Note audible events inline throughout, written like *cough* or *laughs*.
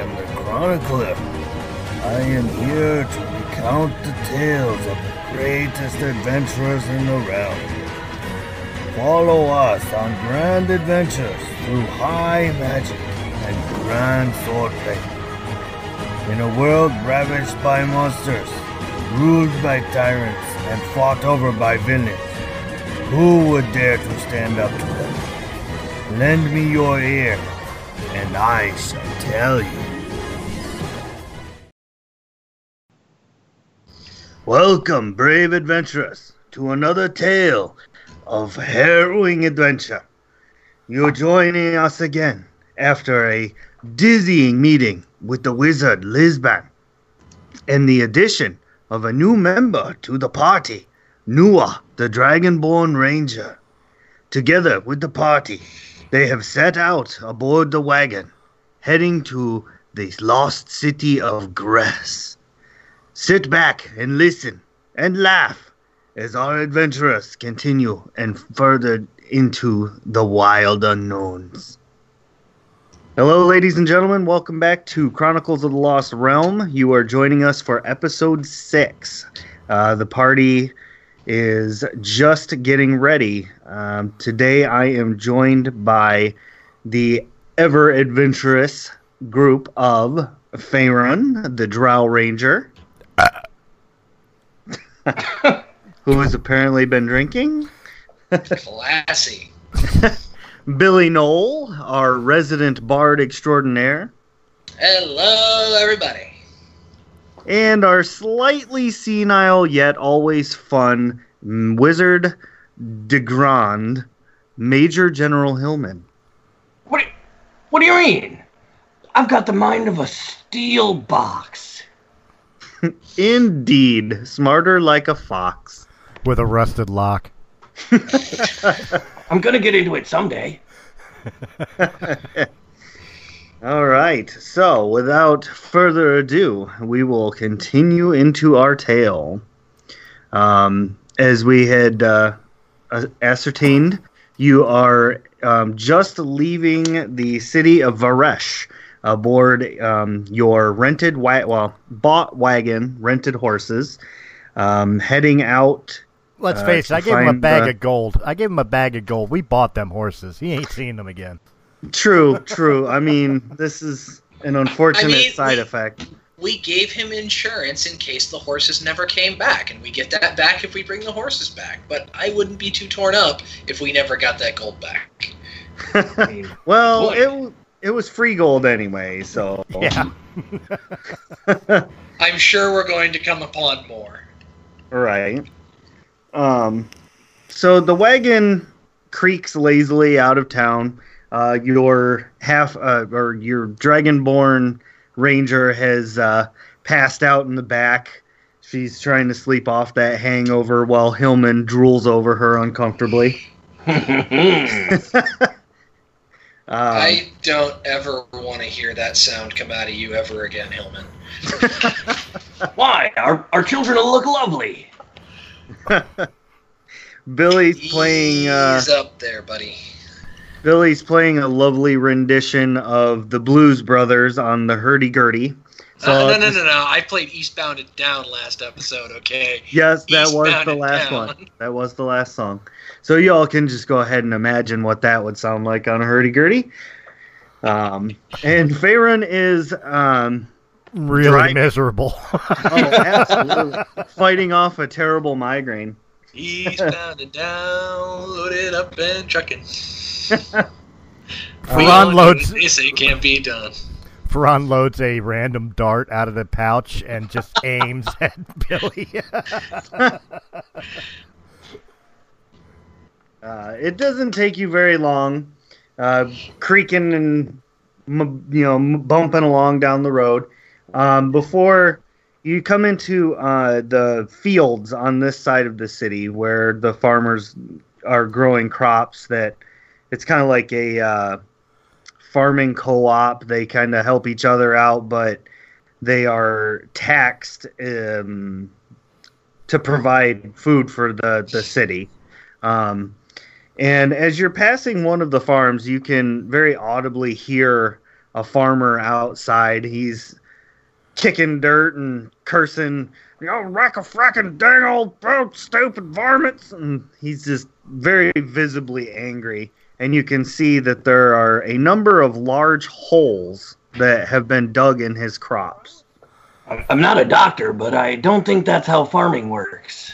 am the chronicler. I am here to recount the tales of the greatest adventurers in the realm. Follow us on grand adventures through high magic and grand swordplay. In a world ravaged by monsters, ruled by tyrants, and fought over by villains, who would dare to stand up to them? Lend me your ear, and I shall tell you. Welcome, brave adventurers, to another tale of harrowing adventure. You're joining us again after a dizzying meeting with the wizard Lisban and the addition of a new member to the party, Nua, the Dragonborn Ranger. Together with the party, they have set out aboard the wagon, heading to the lost city of Grass. Sit back and listen and laugh as our adventurers continue and further into the wild unknowns. Hello, ladies and gentlemen. Welcome back to Chronicles of the Lost Realm. You are joining us for episode six. Uh, the party is just getting ready. Um, today, I am joined by the ever adventurous group of Faerun, the Drow Ranger, *laughs* who has apparently been drinking. Classy. *laughs* Billy Knoll, our resident bard extraordinaire, Hello, everybody. and our slightly senile yet always fun wizard de Grand, Major General Hillman. What do, what do you mean? I've got the mind of a steel box. *laughs* Indeed, smarter like a fox. with a rusted lock. I'm gonna get into it someday. *laughs* All right, so without further ado, we will continue into our tale. Um, as we had uh, uh, ascertained, you are um, just leaving the city of Varesh aboard um, your rented, wa- well, bought wagon, rented horses, um, heading out. Let's Uh, face it, I gave him a bag uh, of gold. I gave him a bag of gold. We bought them horses. He ain't seen them again. True, true. I mean, this is an unfortunate I mean, side we- effect. We gave him insurance in case the horses never came back, and we get that back if we bring the horses back. But I wouldn't be too torn up if we never got that gold back. I *laughs* mean, Well, Would. it w- it was free gold anyway, so *laughs* Yeah. *laughs* I'm sure we're going to come upon more. right. Um, so the wagon creaks lazily out of town. Uh, your half uh, or your dragonborn ranger has uh, passed out in the back. She's trying to sleep off that hangover while Hillman drools over her uncomfortably. *laughs* Um, I don't ever want to hear that sound come out of you ever again, Hillman. *laughs* Why? Our, our children will look lovely. *laughs* Billy's playing. Uh, Ease up there, buddy. Billy's playing a lovely rendition of the Blues Brothers on the hurdy gurdy. So Uh, no, I'll no, no, no. I played Eastbound and Down last episode. Okay. Yes, that was the last Down. one. That was the last song. So y'all can just go ahead and imagine what that would sound like on a hurdy gurdy. Um, and Faerun is um, Really Right. miserable. *laughs* oh, absolutely fighting off a terrible migraine. Eastbound and down, loaded up and trucking. *laughs* Ferran loads, They say can't be done. Ferran loads a random dart out of the pouch and just *laughs* aims at Billy. Uh, it doesn't take you very long, uh, creaking and you know bumping along down the road. Um, before you come into uh, the fields on this side of the city where the farmers are growing crops that it's kind of like a uh, farming co-op. They kind of help each other out but they are taxed um, to provide food for the, the city. Um, and as you're passing one of the farms, you can very audibly hear a farmer outside. He's kicking dirt and cursing, you know, rack a fracking dang old broke stupid varmints. And he's just very visibly angry. And you can see that there are a number of large holes that have been dug in his crops. I'm- I'm not a doctor, but I don't think that's how farming works.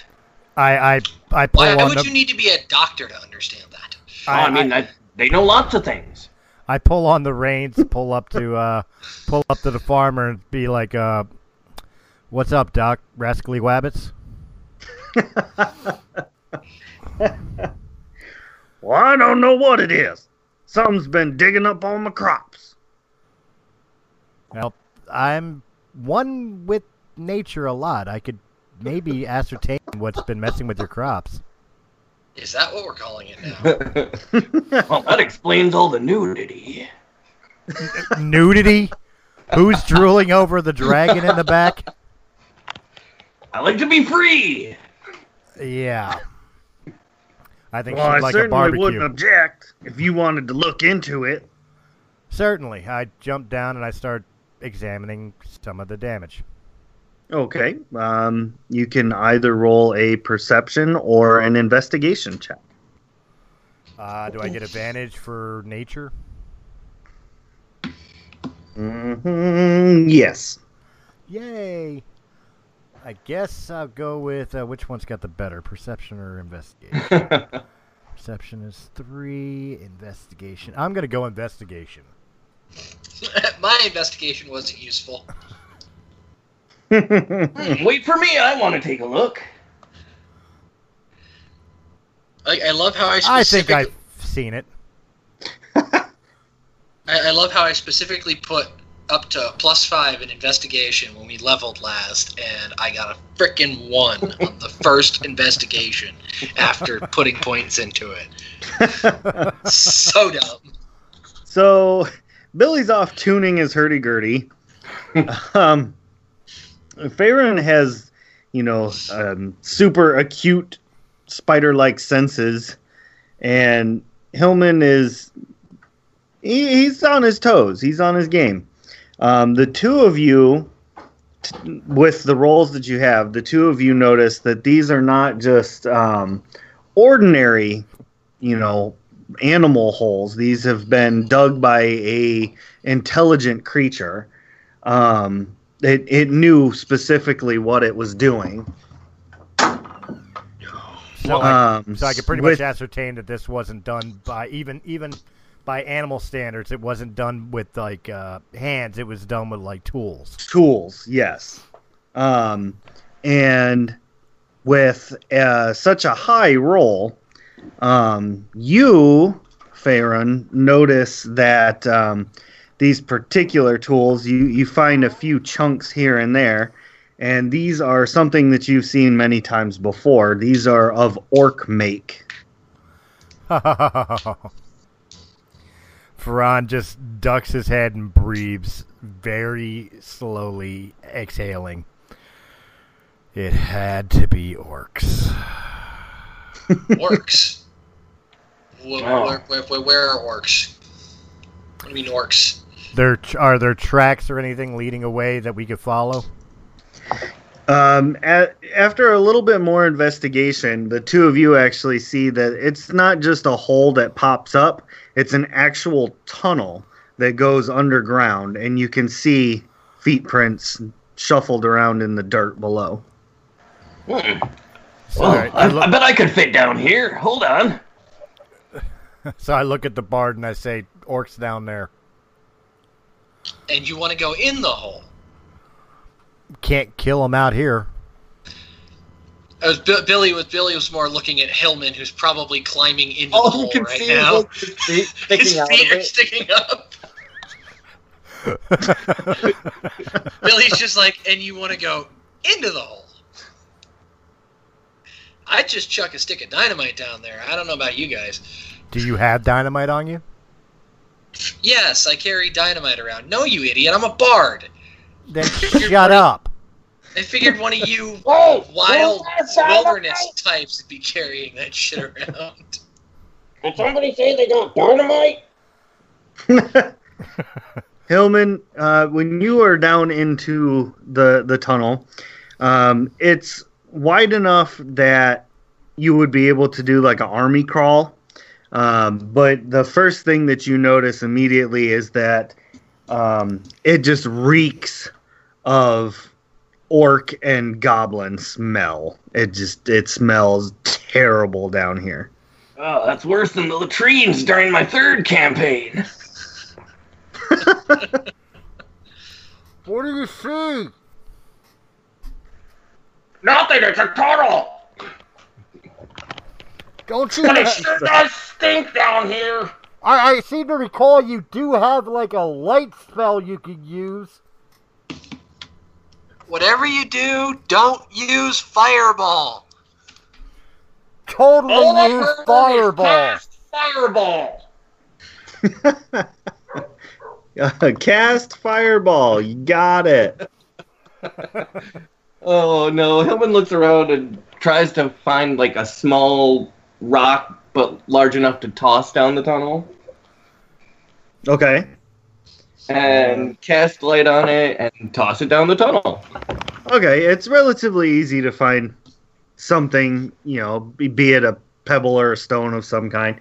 I I I pull Why on would the you need to be a doctor to understand that? I, I, mean, I, they know lots of things. I pull on the reins, pull up to uh, pull up to the farmer and be like, uh, "What's up, Doc? Rascally wabbits." *laughs* Well, I don't know what it is. Something's been digging up all my crops. Well, I'm one with nature a lot. I could maybe ascertain what's been messing with your crops. Is that what we're calling it now? *laughs* Well, that explains all the nudity. *laughs* Nudity? Who's drooling over the dragon in the back? I like to be free. Yeah. I think Well, she'd I like a certainly barbecue. wouldn't object if you wanted to look into it. Certainly. I jump down and I start examining some of the damage. Okay. Um, you can either roll a perception or an investigation check. Uh, do I get advantage for nature? hmm Yes. Yay! I guess I'll go with uh, which one's got the better, perception or investigation? *laughs* perception is three, investigation. I'm gonna go investigation. *laughs* My investigation wasn't useful. Hmm, Wait for me. I want to take a look. I, I love how I I think specifically. I've seen it. *laughs* I, I love how I specifically put up to plus five in investigation when we leveled last, and I got a frickin' one on the *laughs* first investigation after putting points into it. So *laughs* dumb. so, Billy's off tuning his hurdy-gurdy. um, Farron has, you know, um, super acute spider-like senses, and Hillman is he, he's on his toes. He's on his game. Um, the two of you, t- with the roles that you have, the two of you notice that these are not just um, ordinary, you know, animal holes. These have been dug by a intelligent creature. Um, it, it knew specifically what it was doing. So, I, Um, so I could pretty with- much ascertain that this wasn't done by even even by animal standards. It wasn't done with like uh, hands. It was done with like tools. tools yes um, and with uh, such a high roll um, you Farron, notice that um, these particular tools you, you find a few chunks here and there and these are something that you've seen many times before these are of orc make *laughs* Ferran just ducks his head and breathes very slowly, exhaling. It had to be orcs. Orcs. *laughs* Where, where, where, where are orcs? What do you mean orcs? There are there tracks or anything leading away that we could follow? Um, a after a little bit more investigation, the two of you actually see that it's not just a hole that pops up, it's an actual tunnel that goes underground, and you can see feet prints shuffled around in the dirt below. Hmm. So, Well, I, I, I look, I bet I could fit down here. Hold on. *laughs* so I look at the bard and I say, "Orcs down there And you want to go in the hole. can't kill him out here." It was Bi- Billy was Billy was more looking at Hillman, who's probably climbing into All the hole can right see now. his feet *laughs* sticking out feet of are it. sticking up. *laughs* Billy's just like, and you want to go into the hole. I'd just chuck a stick of dynamite down there. I don't know about you guys. Do you have dynamite on you? Yes, I carry dynamite around. No, you idiot. I'm a bard. Then *laughs* shut up. I figured one of you *laughs* Hey, wild wilderness dynamite? types would be carrying that shit around. Did somebody say they got dynamite? *laughs* Hillman, uh, when you are down into the the tunnel, um, it's wide enough that you would be able to do like an army crawl. Um, but the first thing that you notice immediately is that um, it just reeks of orc and goblin smell. It just it smells terrible down here. Oh, that's worse than the latrines during my third campaign. *laughs* What do you see? Nothing, it's a tunnel! Don't you? But it sure does stink down here! I, I seem to recall you do have like a light spell you could use. Whatever you do, don't use fireball. Totally All I use heard is fireball. cast fireball! *laughs* Uh, cast fireball. You got it. *laughs* Oh no, Hillman looks around and tries to find like a small rock but large enough to toss down the tunnel Okay. and cast light on it and toss it down the tunnel. Okay, it's relatively easy to find something, you know, be, be it a pebble or a stone of some kind.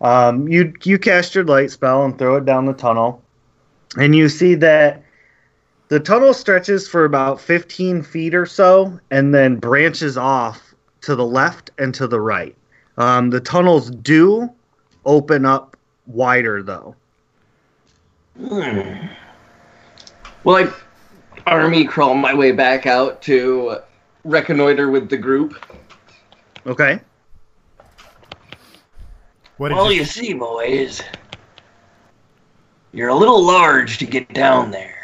Um, you you cast your light spell and throw it down the tunnel, and you see that the tunnel stretches for about 15 feet or so, and then branches off to the left and to the right. Um, the tunnels do open up wider, though. Hmm. Well, I army crawl my way back out to reconnoiter with the group. Okay. What did Well, you, you see, boys, you're a little large to get down there.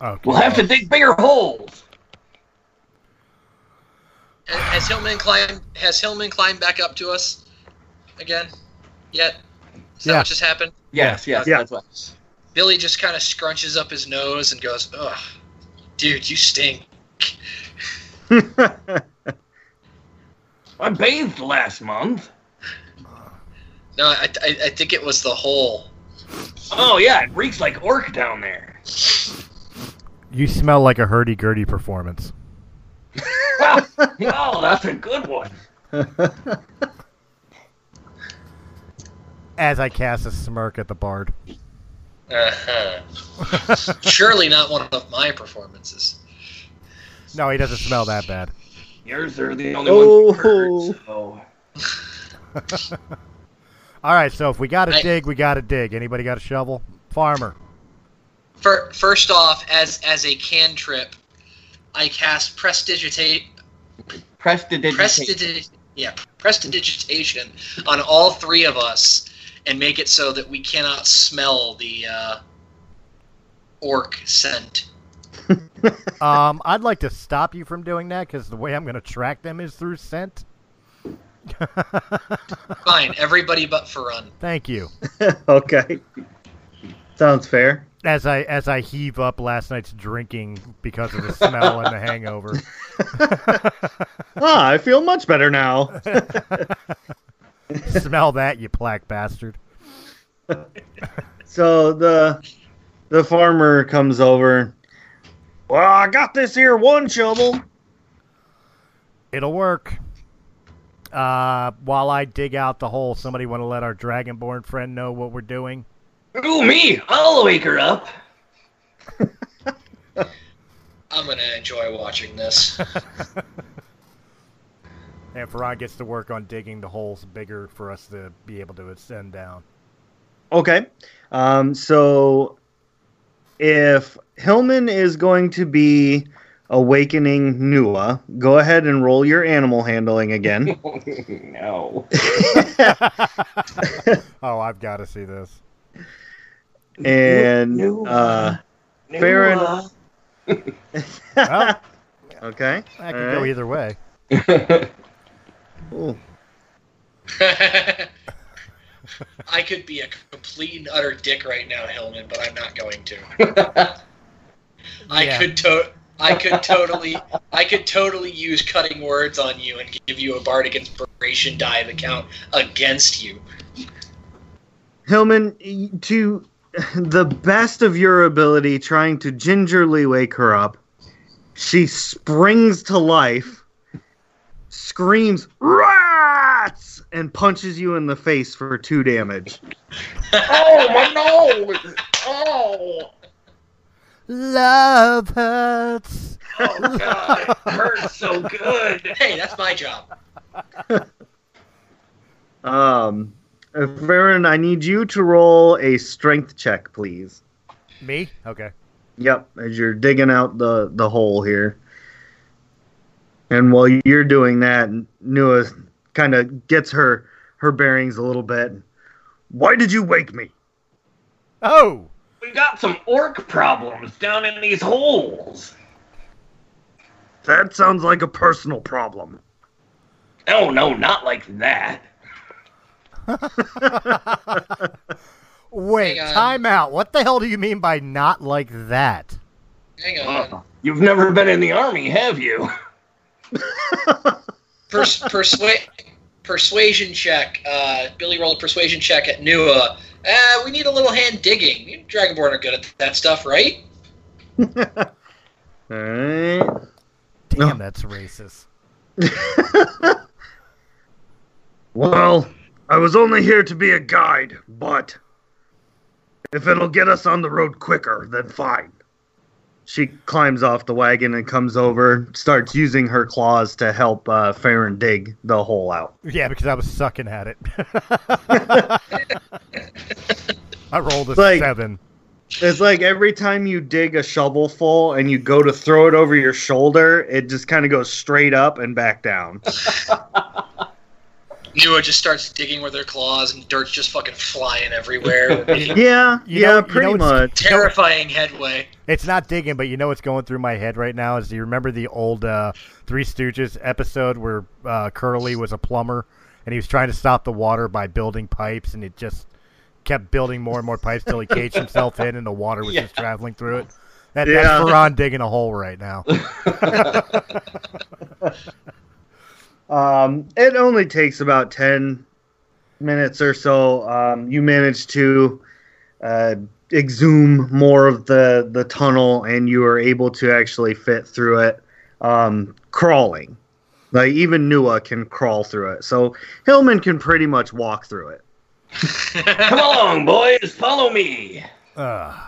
okay. We'll have to dig bigger holes. Ha- Has Hillman climbed? Has Hillman climbed back up to us again? Yet? Is that what just happened? Yes, yes, Yeah. that's what. Billy just kind of scrunches up his nose and goes, "Ugh, dude, you stink." *laughs* I bathed last month. No, I, I, I think it was the hole. Oh yeah, it reeks like orc down there. you smell like a hurdy-gurdy performance. *laughs* oh, that's a good one. *laughs* As I cast a smirk at the bard. Uh-huh. *laughs* Surely not one of my performances. No, he doesn't smell that bad. Yours are the only Oh. ones who heard, so. All right, so if we got to dig, we got to dig. Anybody got a shovel? Farmer. Fir- First off, as as a cantrip, I cast prestidigitate Prestidigitation. Prestidi- yeah, prestidigitation on all three of us and make it so that we cannot smell the uh, orc scent. *laughs* Um, I'd like to stop you from doing that because the way I'm going to track them is through scent. Fine, everybody but Farun. Thank you. *laughs* okay. Sounds fair. As I as I heave up last night's drinking because of the smell and the hangover. *laughs* Ah, I feel much better now. *laughs* smell that, you plaque bastard. So the the farmer comes over. Well, I got this here one shovel. It'll work. Uh, while I dig out the hole, somebody want to let our dragonborn friend know what we're doing? Ooh, me! I'll wake her up. *laughs* I'm gonna enjoy watching this. *laughs* And Ferran gets to work on digging the holes bigger for us to be able to ascend down. Okay. Um, so if Hillman is going to be awakening Nua, go ahead and roll your animal handling again. *laughs* no. oh, I've got to see this. And Nua. uh, Nua. fair enough. Well, *laughs* okay. that could All go right. either way. Ooh. *laughs* I could be a complete and utter dick right now, Hillman, but I'm not going to. *laughs* I Yeah. could to- I could totally I could totally use cutting words on you and give you a bardic inspiration dive account against you. Hillman, to *laughs* the best of your ability, trying to gingerly wake her up, she springs to life, screams "rats" and punches you in the face for two damage. Oh my nose! Oh, Love hurts. oh god, it hurts so good. Hey, that's my job. *laughs* Um, Uh, Farron, I need you to roll a strength check, please. Me? Okay. Yep, as you're digging out the the hole here. And while you're doing that, Nua kind of gets her her bearings a little bit. Why did you wake me? Oh! We got some orc problems down in these holes. That sounds like a personal problem. Oh no, not like that. *laughs* Wait, Hang time out. What the hell do you mean by not like that? Hang on. Uh, you've never been in the army, have you? *laughs* Pers- persuade persuasion check. Uh, Billy rolled a persuasion check at Nua. Uh, we need a little hand digging. You Dragonborn are good at that stuff, right? *laughs* Alright. Damn, that's racist. Well, I was only here to be a guide, but if it'll get us on the road quicker, then fine. She climbs off the wagon and comes over, starts using her claws to help uh, Farron dig the hole out. Yeah, because I was sucking at it. *laughs* I rolled a Like- seven. It's like every time you dig a shovel full and you go to throw it over your shoulder, it just kind of goes straight up and back down. *laughs* Nua just starts digging with her claws, and dirt's just fucking flying everywhere. *laughs* Yeah, You yeah, know- you pretty know much. Terrifying headway. It's not digging, but you know what's going through my head right now is do you remember the old uh, Three Stooges episode where uh, Curly was a plumber and he was trying to stop the water by building pipes and it just kept building more and more pipes till he caged himself in and the water was Yeah. just traveling through it. That, Yeah. That's Ferran digging a hole right now. *laughs* *laughs* Um, it only takes about 10 minutes or so. Um, you manage to uh, exhume more of the, the tunnel and you are able to actually fit through it um, crawling. Like, even Nua can crawl through it. So, Hillman can pretty much walk through it. *laughs* Come along, boys, follow me. Ugh.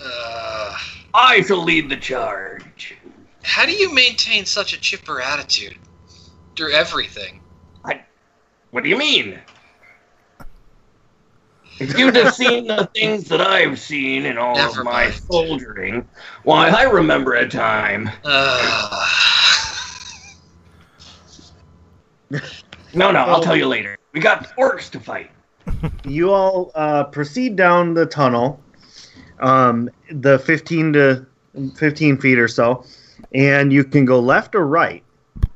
Uh, I shall lead the charge. how do you maintain such a chipper attitude through everything? I, what do you mean? If *laughs* you'd have seen the things that I've seen in all Never of my mind. soldiering, why, I remember a time. Uh, No, no, I'll tell you later. We got orcs to fight. *laughs* You all uh, proceed down the tunnel, um, the 15 to 15 feet or so, and you can go left or right.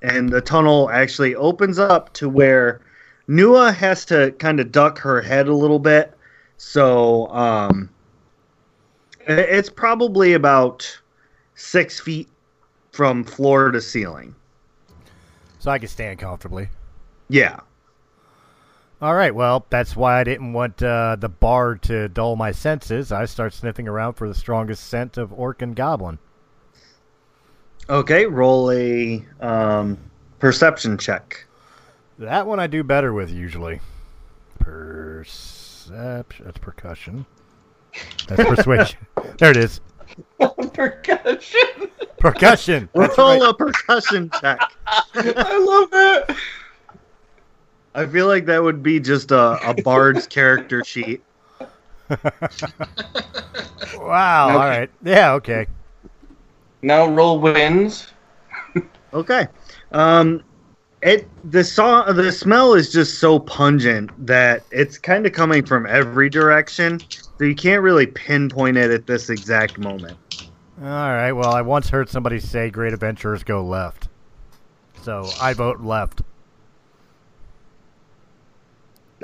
And the tunnel actually opens up to where Nua has to kind of duck her head a little bit. So um, it's probably about six feet from floor to ceiling. So I can stand comfortably. Yeah. All right, well, that's why I didn't want uh, the bar to dull my senses. I start sniffing around for the strongest scent of orc and goblin. Okay, roll a um, perception check. That one I do better with usually. Perception. That's percussion. That's *laughs* persuasion. there it is. *laughs* Percussion. Percussion. That's Roll right. a percussion check. *laughs* I love that. I feel like that would be just a, a bard's character sheet. Wow. All Okay. right. Yeah. Okay. Now roll wins. Okay. Um, it the saw the smell is just so pungent that it's kind of coming from every direction, so you can't really pinpoint it at this exact moment. All right. Well, I once heard somebody say great adventurers go left. So I vote left.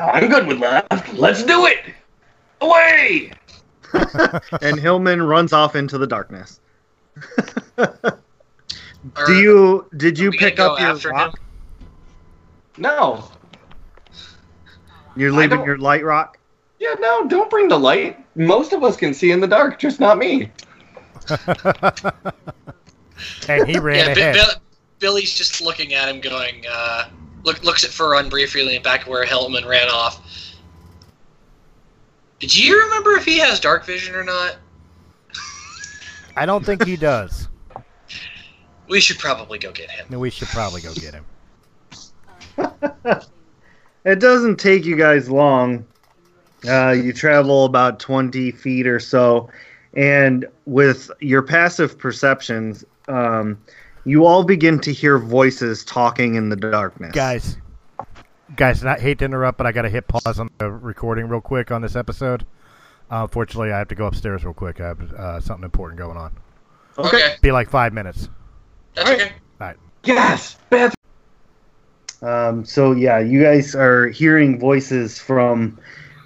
I'm good with left. Let's do it. Away. *laughs* *laughs* And Hillman runs off into the darkness. Are- Do you did you pick up your after rock? him? No. You're leaving your light rock. Yeah, no, don't bring the light. Most of us can see in the dark, just not me. *laughs* and he ran yeah, Bi- ahead. Bill- Billy's just looking at him, going, uh, look, looks at Furon briefly and back where Hillman ran off. Did you remember if he has dark vision or not? I don't think he does. *laughs* We should probably go get him. We should probably go get him. *laughs* It doesn't take you guys long. Uh, you travel about 20 feet or so, and with your passive perceptions, um, you all begin to hear voices talking in the darkness. Guys, guys, I hate to interrupt, but I got to hit pause on the recording real quick on this episode. Uh, unfortunately, I have to go upstairs real quick. I have uh, something important going on. Okay, Be like five minutes. that's Alright. okay. Yes, Beth. Um, so yeah, you guys are hearing voices from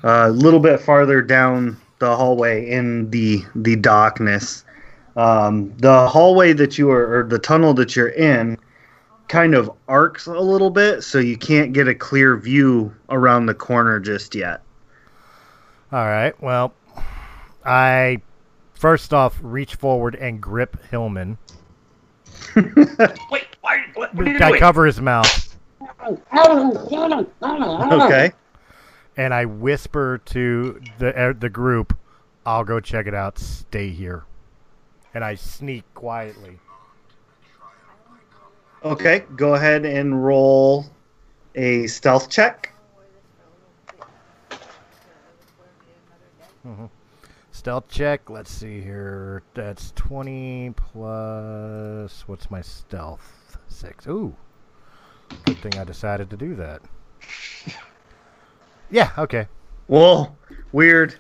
uh, a little bit farther down the hallway in the the darkness. Um, the hallway that you are, or the tunnel that you're in, kind of arcs a little bit, so you can't get a clear view around the corner just yet. All right. Well, I first off reach forward and grip Hillman. *laughs* Wait, why, what, what are you I doing? cover his mouth Okay. and I whisper to the uh, the group, "I'll go check it out. Stay here." And I sneak quietly. Okay. Go ahead and roll a stealth check. Stealth check. Let's see here. That's twenty plus. What's my stealth? Six. Ooh. Good thing I decided to do that. *laughs* Yeah. Okay. Whoa, weird.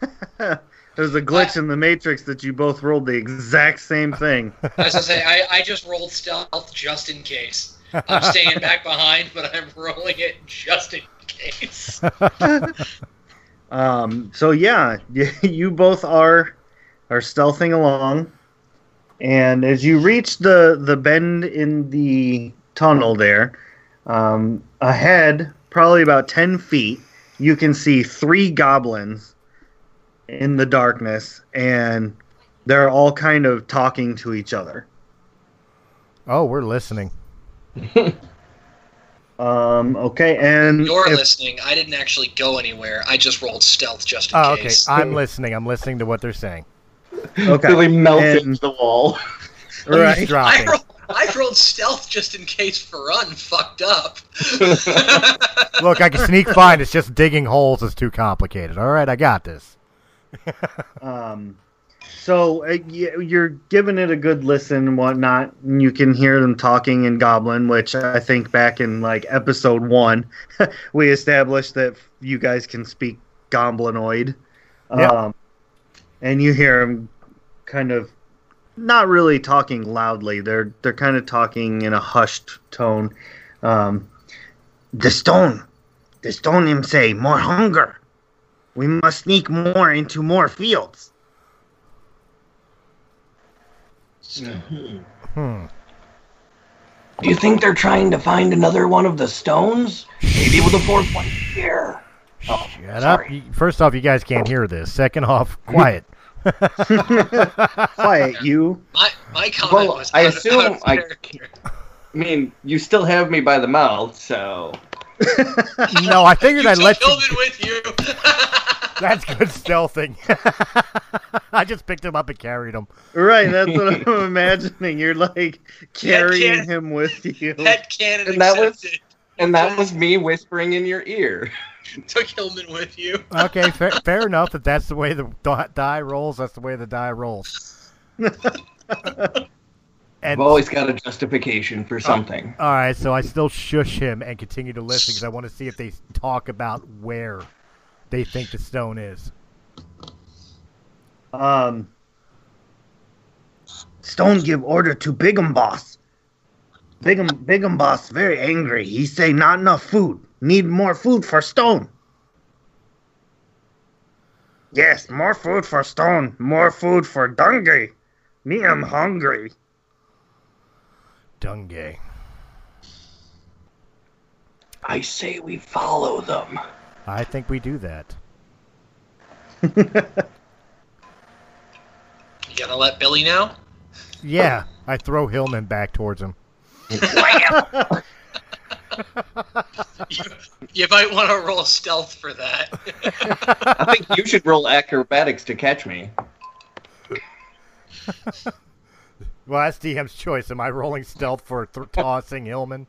*laughs* There's a glitch in the matrix that you both rolled the exact same thing. As *laughs* I say, I, I just rolled stealth just in case. I'm staying back behind, but I'm rolling it just in case. Um, so yeah, *laughs* you both are are stealthing along, and as you reach the the bend in the tunnel there, um, ahead, probably about ten feet, you can see three goblins in the darkness, and they're all kind of talking to each other. Oh, we're listening. *laughs* Um, okay, and You're if- listening. I didn't actually go anywhere. I just rolled stealth just in Oh, okay. case. I'm listening. I'm listening to what they're saying. okay, Billy melts and- the wall. right. *laughs* Dropping. I, rolled, I rolled stealth just in case Farun fucked up. *laughs* Look, I can sneak fine. It's just digging holes is too complicated. All right, I got this. *laughs* Um, so uh, you're giving it a good listen and whatnot. And you can hear them talking in Goblin, which I think back in like episode one, *laughs* we established that you guys can speak Goblinoid. Yep. Um, and you hear them kind of not really talking loudly. They're they're kind of talking in a hushed tone. Um, the stone, the stone him say more hunger. We must sneak more into more fields. Hmm. Do you think they're trying to find another one of the stones? Maybe with a fourth one here. Oh, Shut up. sorry. You- First off, you guys can't hear this. Second off, quiet. *laughs* Quiet, you. My, my comment Well, was I assume I- I mean, you still have me by the mouth, so. *laughs* no, I figured You I'd let you. Hillman with you. *laughs* That's good stealthing. *laughs* I just picked him up and carried him. Right, that's what *laughs* I'm imagining. You're like carrying can't- him with you. Head canon And that was- accepted. And that was me whispering in your ear. *laughs* Took Hillman with you. Okay, fair, fair enough. If that's the way the die rolls, that's the way the die rolls. and I've always got a justification for uh, something. all right, so I still shush him and continue to listen because I want to see if they talk about where they think the stone is. Um, Stone give order to Bigum Boss. Bigum Bigum Boss very angry. He say not enough food. Need more food for Stone. Yes, more food for Stone. More food for Dungy. Me am hungry. Dungay. I say we follow them. I think we do that. You gonna let Billy know? Yeah, I throw Hillman back towards him. You, *laughs* you might want to roll stealth for that. I think you should roll acrobatics to catch me. Well, that's DM's choice. Am I rolling stealth for th- tossing Hillman?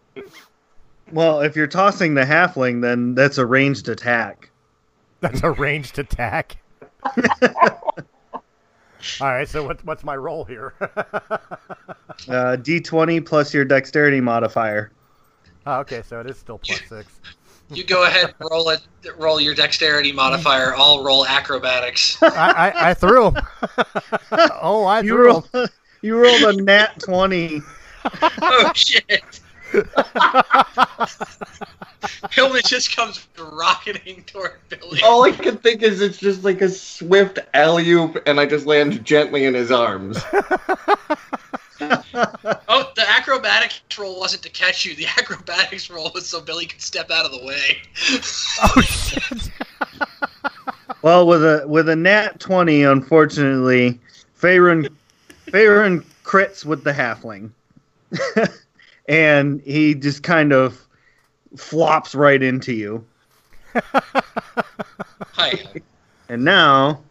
Well, if you're tossing the halfling, then that's a ranged attack. That's a ranged attack. *laughs* All right, so what, what's my roll here? *laughs* Uh, D20 plus your dexterity modifier. oh, okay, so it is still plus six. You go ahead, and roll it. Roll your dexterity modifier. I'll roll acrobatics. *laughs* I, I, I threw oh, I You threw him. roll, you rolled a nat 20. oh shit! *laughs* Hillman just comes rocketing toward Billy. All I can think is it's just like a swift alley oop, and I just land gently in his arms. *laughs* Oh, the acrobatics roll wasn't to catch you. The acrobatics roll was so Billy could step out of the way. *laughs* Oh shit! Well, with a with a nat 20, unfortunately, Faerun Faerun crits with the halfling. And he just kind of flops right into you. *laughs* Hi. And now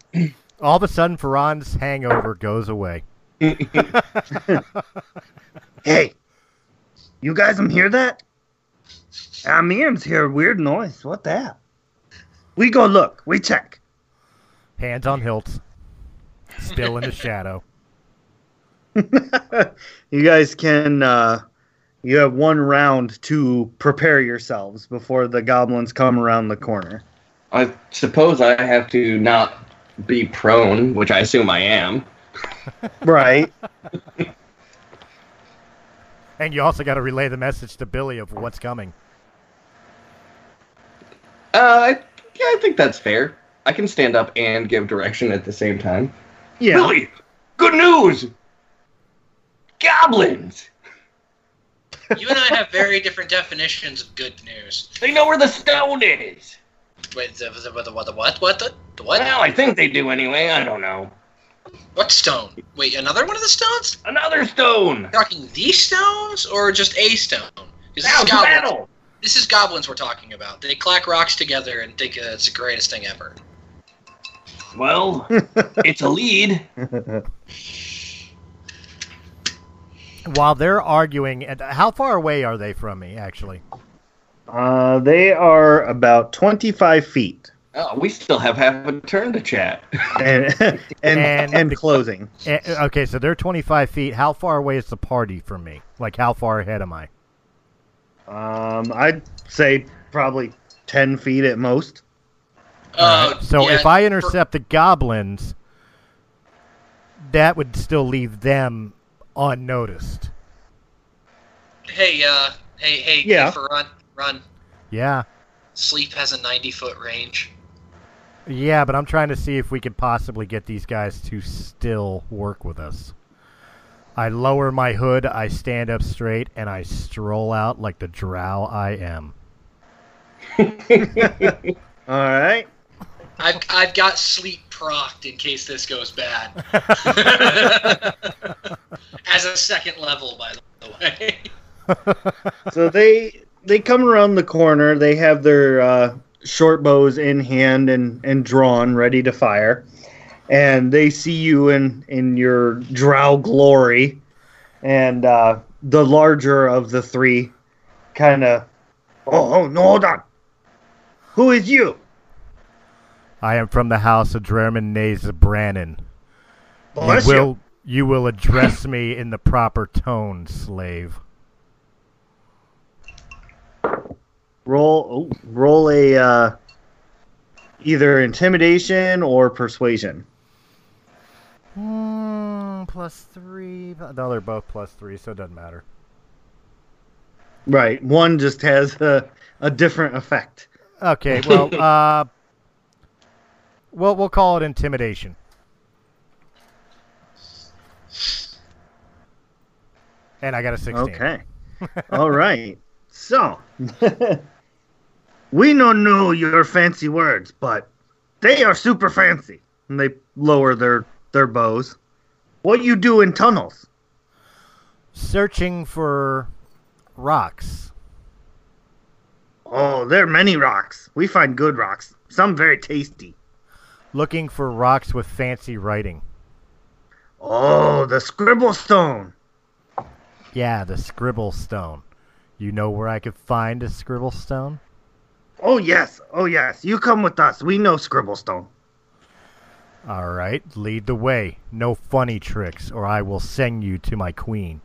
All of a sudden, Ferran's hangover goes away. *laughs* Hey, you guys um hear that? Ah, Miriam's hear a weird noise. What the hell? We go look. We check. Hands on hilts. Still in the shadow. *laughs* you guys can. Uh, you have one round to prepare yourselves before the goblins come around the corner. I suppose I have to not be prone, which I assume I am. Right. *laughs* And you also got to relay the message to Billy of what's coming. Uh, I, yeah, I think that's fair. I can stand up and give direction at the same time. Yeah. Billy, good news! Goblins! You and I have very different definitions of good news. They know where the stone is! Wait, the, the, the, the, what? The what? What? The, the what? Well, I think they do anyway. I don't know. What stone? Wait, another one of the stones? Another stone! talking these stones or just a stone? This is, goblins. battle! this is goblins we're talking about. They clack rocks together and think uh, it's the greatest thing ever. Well, *laughs* it's a lead. *laughs* While they're arguing, and how far away are they from me, actually? Uh, they are about 25 feet. Oh, we still have half a turn to chat. And *laughs* and And- and, closing. Eh, okay, so they're 25 feet. How far away is the party from me? Like, how far ahead am I? Um, I'd say probably 10 feet at most. Uh, So yeah, if I for- intercept the goblins, that would still leave them unnoticed. hey, uh, hey, hey, Yeah. hey, for run, run. Yeah. Sleep has a 90 foot range. Yeah, but I'm trying to see if we could possibly get these guys to still work with us. I lower my hood, I stand up straight, and I stroll out like the drow I am. *laughs* All right. I've, I've got sleep procced in case this goes bad. *laughs* *laughs* As a second level, by the way. *laughs* So they they come around the corner. They have their uh, short bows in hand and, and drawn, ready to fire. And they see you in, in your drow glory. And uh, the larger of the three kind of, oh, oh, no, hold on. Who is you? I am from the house of Drerman Naze Brannon. You will you will address me in the proper tone, slave. Roll, oh, roll a uh, either intimidation or persuasion. Hmm, plus three. No, they're both plus three, so it doesn't matter. Right. One just has a, a different effect. Okay, well, *laughs* uh, well, we'll call it intimidation. And I got a 16. Okay. All right. So, *laughs* we don't know your fancy words, but They are super fancy. And they lower their their bows. What you do in tunnels? Searching for rocks. Oh, there are many rocks. We find good rocks. Some very tasty. Looking for rocks with fancy writing. Oh, the scribble stone. Yeah, the scribble stone. You know where I could find a scribble stone? Oh yes, oh yes. You come with us. We know scribble stone. All right, lead the way. No funny tricks, or I will send you to my queen.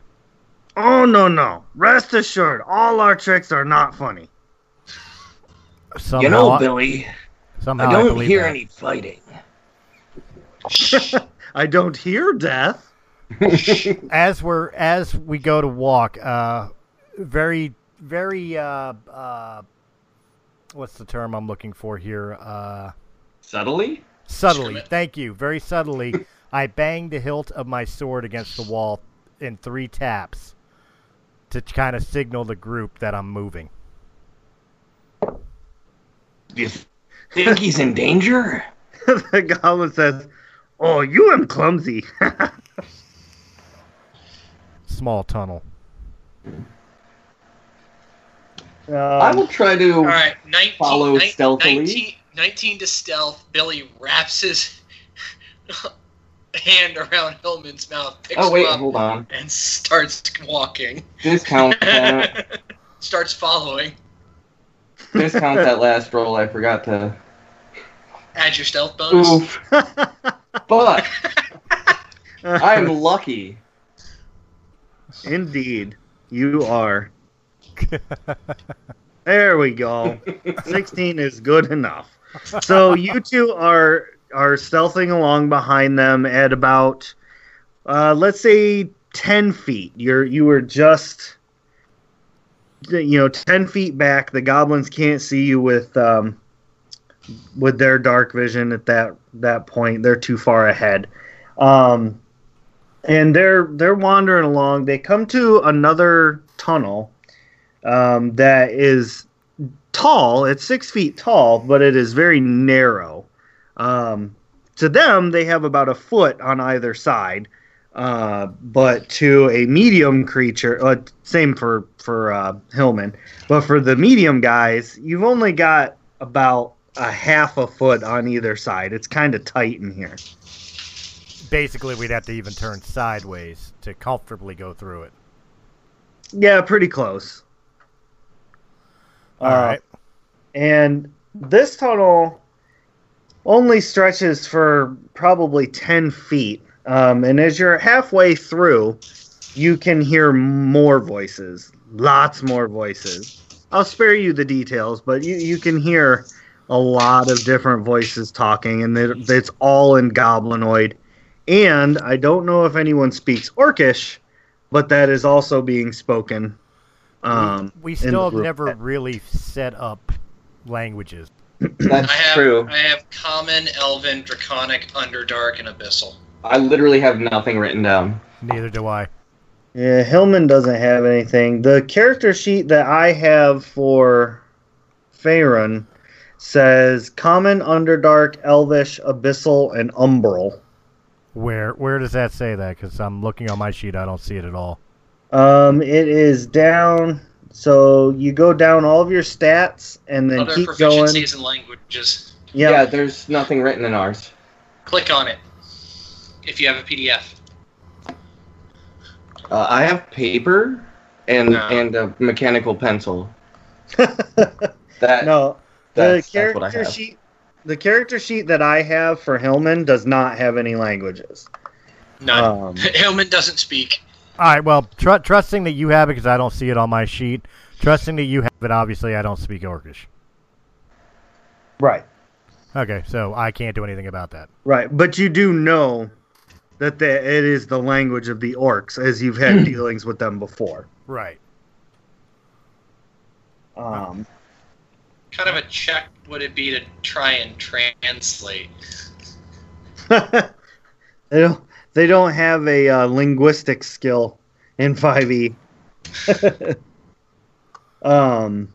Oh no no. Rest assured, all our tricks are not funny. Somehow, you know, I- Billy, somehow I I don't believe hear that. any fighting. *laughs* *laughs* I don't hear death. *laughs* as we're as we go to walk, uh, very very uh, uh, what's the term I'm looking for here? Uh, Subtly? subtly. Thank you. Very subtly, I bang the hilt of my sword against the wall in three taps to kind of signal the group that I'm moving. You think he's in danger? *laughs* the goblin says, "Oh, you am clumsy." *laughs* Small tunnel. I Um, will try to. All right, 19, Follow nine- stealthily. 19, 19 to stealth. Billy wraps his *laughs* hand around Hillman's mouth, picks Oh, wait, him up, hold on. and starts walking. Discount that. starts following. discount that last roll. I forgot to. Add your stealth bonus. Oof. *laughs* But I'm lucky. *laughs* Indeed, you are. *laughs* There we go. 16 is good enough. So you two are are stealthing along behind them at about uh, let's say 10 feet. You're you were just you know 10 feet back. The goblins can't see you with um, with their dark vision at that that point. They're too far ahead. Um, and they're they're wandering along. They come to another tunnel um, that is tall. It's six feet tall, but it is very narrow. Um, to them, they have about a foot on either side. Uh, but to a medium creature, uh, same for for uh, Hillman, but for the medium guys, you've only got about a half a foot on either side. It's kind of tight in here. Basically, we'd have to even turn sideways to comfortably go through it. Yeah, pretty close. All Uh, right. And this tunnel only stretches for probably 10 feet. Um, and as you're halfway through, you can hear more voices, lots more voices. I'll spare you the details, but you, you can hear a lot of different voices talking, and it's all in Goblinoid. And I don't know if anyone speaks Orcish, but that is also being spoken. Um, we in the still have never really set up languages. *clears throat* That's I have true. I have common, elven, draconic, underdark, and abyssal. I literally have nothing written down. Neither do I. Yeah, Hillman doesn't have anything. The character sheet that I have for Faerun says Common, Underdark, Elvish, Abyssal, and Umbral. Where where does that say that? Because I'm looking on my sheet, I don't see it at all. Um, it is down. So you go down all of your stats and then Other keep going. proficiencies and languages. Yeah, Yeah, there's nothing written in ours. Click on it if you have a PDF. Uh, I have paper and No. and a mechanical pencil. *laughs* That no. The that's, that's what I character have. sheet, the character sheet that I have for Hillman does not have any languages. None. Um, *laughs* Hillman doesn't speak. All right. Well, tr- trusting that you have it because I don't see it on my sheet. Trusting that you have it, obviously I don't speak Orcish. right. Okay, so I can't do anything about that. Right, but you do know that the, it is the language of the orcs, as you've had *clears throat* dealings with them before. Right. Um, Kind of a check would it be to try and translate? *laughs* they don't. They don't have a uh, linguistic skill in Five E. *laughs* um.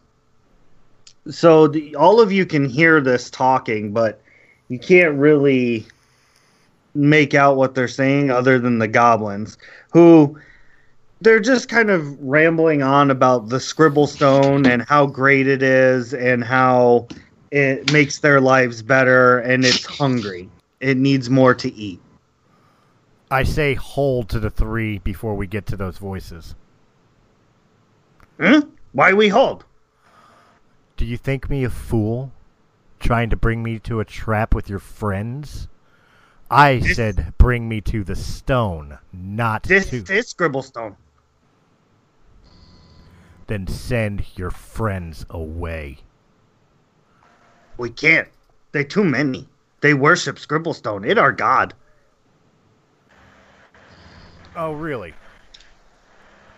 So the, all of you can hear this talking, but you can't really make out what they're saying other than the goblins, who they're just kind of rambling on about the scribble stone and how great it is and how it makes their lives better and it's hungry. It needs more to eat. I say hold to the three before we get to those voices. Hmm? Why we hold? Do you think me a fool? Trying to bring me to a trap with your friends? I This- said bring me to the stone, not This to. is scribble stone. Then send your friends away. We can't. They too many. They worship Scribblestone. It our god. Oh, really?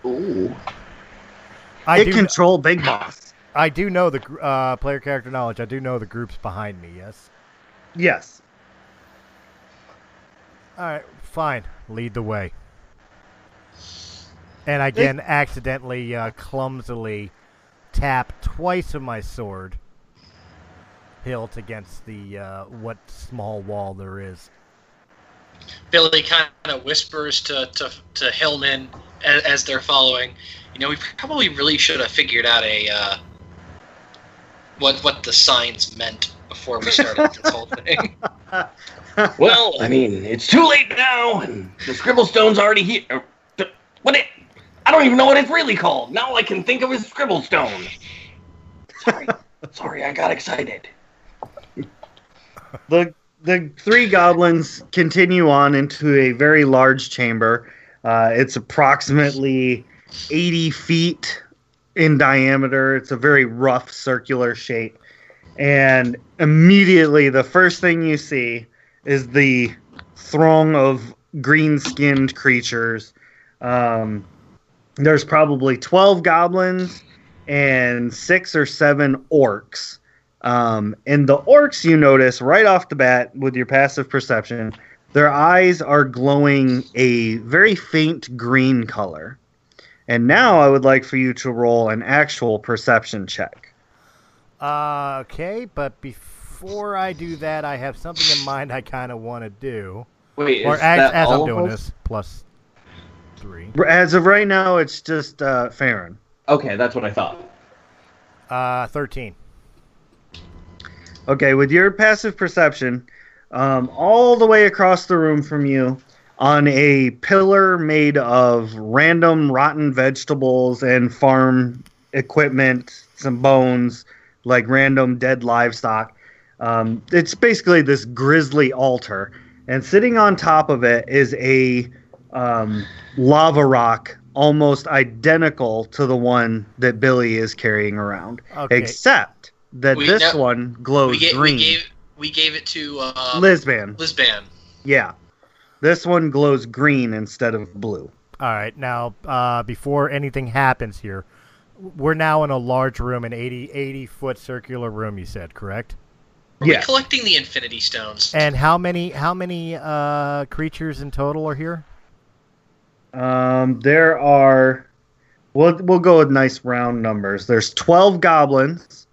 Ooh. I it do. control Big Boss. I do know the uh, player character knowledge. I do know the groups behind me. Yes. Yes. All right, fine. Lead the way. And I again accidentally, uh, clumsily tap twice of my sword hilt against the uh, what small wall there is. Billy kind of whispers to, to, to Hillman as, as they're following. You know, we probably really should have figured out a uh, what what the signs meant before we started *laughs* this whole thing. Well, I mean, it's too late now, and the scribble stone's already here. Uh, What it? I don't even know what it's really called. Now all I can think of is scribble stone. Sorry, *laughs* sorry, I got excited. the the three goblins continue on into a very large chamber. Uh, it's approximately 80 feet in diameter. It's a very rough circular shape. And immediately, the first thing you see is the throng of green skinned creatures. Um, there's probably 12 goblins and six or seven orcs. Um, and the orcs, you notice right off the bat with your passive perception, their eyes are glowing a very faint green color. And now I would like for you to roll an actual perception check. Uh, okay, but before I do that, I have something in mind I kind of want to do. Wait, or is as, that as all I'm of doing us? this, plus three. As of right now, it's just uh, Farron. Okay, that's what I thought. Uh, thirteen. Okay, with your passive perception, um, all the way across the room from you, on a pillar made of random rotten vegetables and farm equipment, some bones, like random dead livestock. Um, it's basically this grisly altar, and sitting on top of it is a um, lava rock almost identical to the one that Billy is carrying around, Okay. except that We- this no, one glows we, ga- green. we gave we gave it to uh, Lisbon. Lisban. Yeah. This one glows green instead of blue. All right, now uh, before anything happens here, we're now in a large room, an 80, 80 foot circular room. You said correct? Are Yeah. we collecting the Infinity Stones? And how many how many uh, creatures in total are here? Um, there are. We'll we'll go with nice round numbers. There's twelve goblins,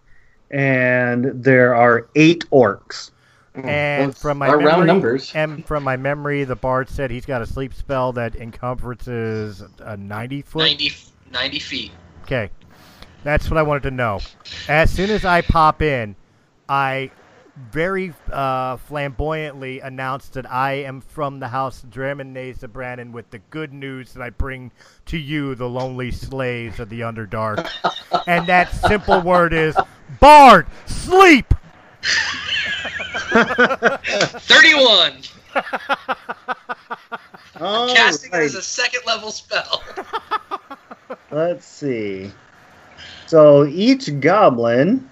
and there are eight orcs. And Those from my memory, round numbers. And from my memory, the bard said he's got a sleep spell that encompasses a ninety foot. 90, 90 feet. Okay, that's what I wanted to know. As soon as I pop in, I very uh, flamboyantly announced that I am from the house Dramen Naza Brannon with the good news that I bring to you, the lonely slaves of the Underdark. *laughs* and that simple word is Bard, sleep! *laughs* 31! *laughs* All Casting it right. as a second level spell. Let's see. So each goblin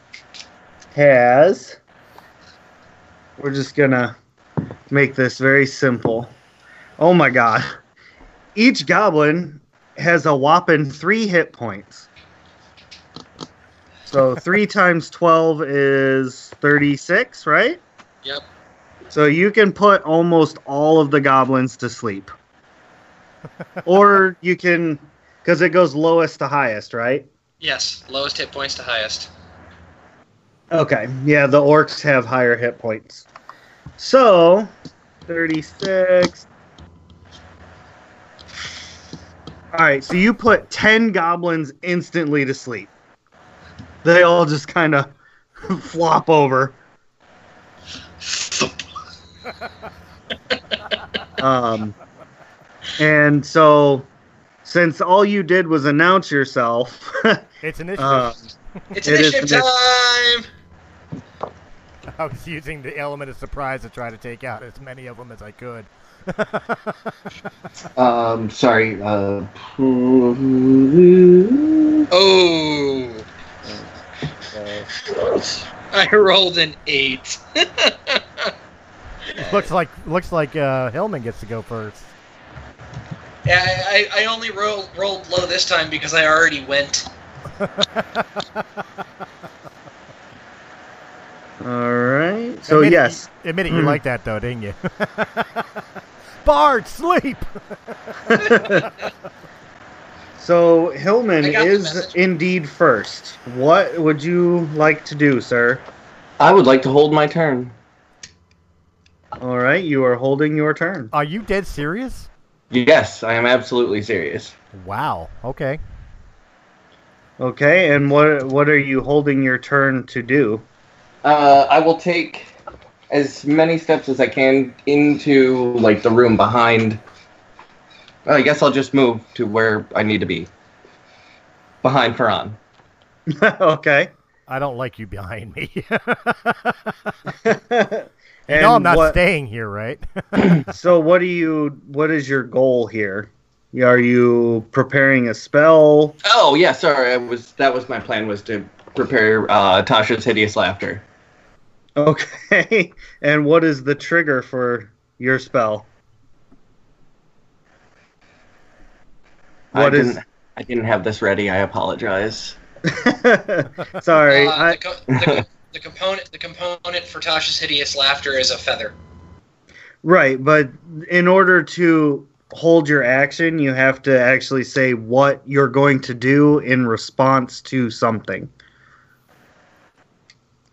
has. We're just gonna make this very simple. Oh my god. Each goblin has a whopping three hit points. So *laughs* three times 12 is 36, right? Yep. So you can put almost all of the goblins to sleep. *laughs* or you can, because it goes lowest to highest, right? Yes, lowest hit points to highest. Okay. Yeah, the orcs have higher hit points. So, 36. All right, so you put 10 goblins instantly to sleep. They all just kind of *laughs* flop over. *laughs* Um, and so, since all you did was announce yourself, *laughs* It's initiative. uh, It's It is initiative initiative. time. I was *laughs* using the element of surprise to try to take out as many of them as I could. *laughs* Um, sorry. Uh, Oh, I rolled an eight. *laughs* looks like looks like uh, Hillman gets to go first. Yeah, I, I I only rolled rolled low this time because I already went. All right. So, Admit it- yes. admit it, you Hmm. like that though, didn't you? *laughs* Bard, sleep. *laughs* *laughs* So, Hillman I got the is indeed first. What would you like to do, sir? I would like to hold my turn. All right, you are holding your turn. Are you dead serious? Yes, I am absolutely serious. Wow. Okay. Okay, and what what are you holding your turn to do? Uh, I will take as many steps as I can into like the room behind. I guess I'll just move to where I need to be. Behind Faran. *laughs* okay. I don't like you behind me. *laughs* you and know I'm not what, staying here, right? *clears throat* *laughs* So what do you what is your goal here? Are you preparing a spell? Oh yeah, sorry. I was that was my plan was to prepare uh, Tasha's hideous laughter. Okay. *laughs* And what is the trigger for your spell? I What is- didn't, I didn't have this ready. I apologize. *laughs* Sorry. Uh, I, the, co- the, the component the component for Tasha's hideous laughter is a feather. right, but in order to hold your action, you have to actually say what you're going to do in response to something.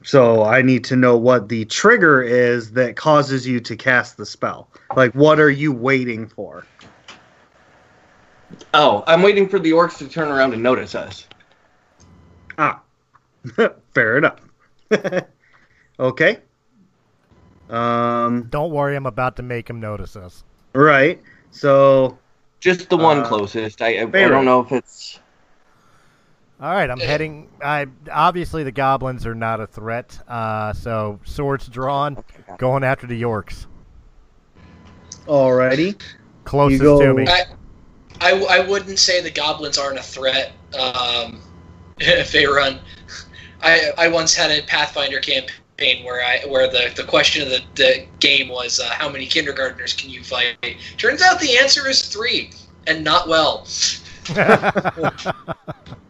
So I need to know what the trigger is that causes you to cast the spell. Like, what are you waiting for? Oh, I'm waiting for the orcs to turn around and notice us. Ah, *laughs* fair enough. *laughs* okay. Um. don't worry, I'm about to make him notice us. Right. So. Just the one Uh, closest. I, I, I don't know if it's. All right, I'm heading. I obviously the goblins are not a threat, uh, so swords drawn, going after the orcs, Alrighty. closest go- to me. I, I, I wouldn't say the goblins aren't a threat um, *laughs* if they run. I, I once had a Pathfinder campaign where I where the, the question of the, the game was uh, how many kindergartners can you fight? Turns out the answer is three, and not well. *laughs* *laughs*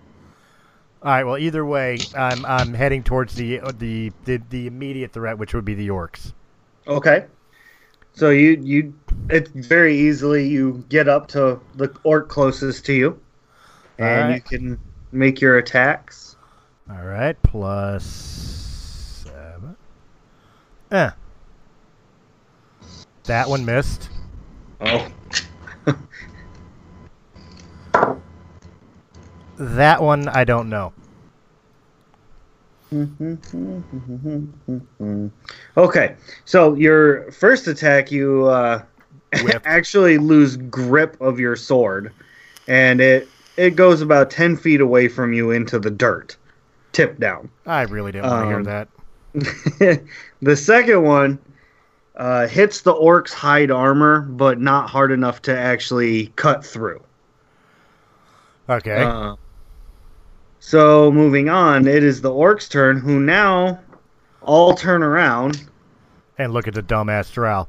All right. Well, either way, I'm I'm heading towards the the the, the immediate threat, which would be the orcs. Okay. So you you it's very easily you get up to the orc closest to you, and you can make your attacks. All right, plus seven. Eh. That one missed. Oh. *laughs* That one I don't know. *laughs* okay. So your first attack, you uh, *laughs* actually lose grip of your sword, and it it goes about ten feet away from you into the dirt, tip down. I really didn't want to hear Um, that. *laughs* the second one uh, hits the orc's hide armor, but not hard enough to actually cut through. Okay. Uh, so moving on, it is the orc's turn, who now all turn around and look at the dumbass drow.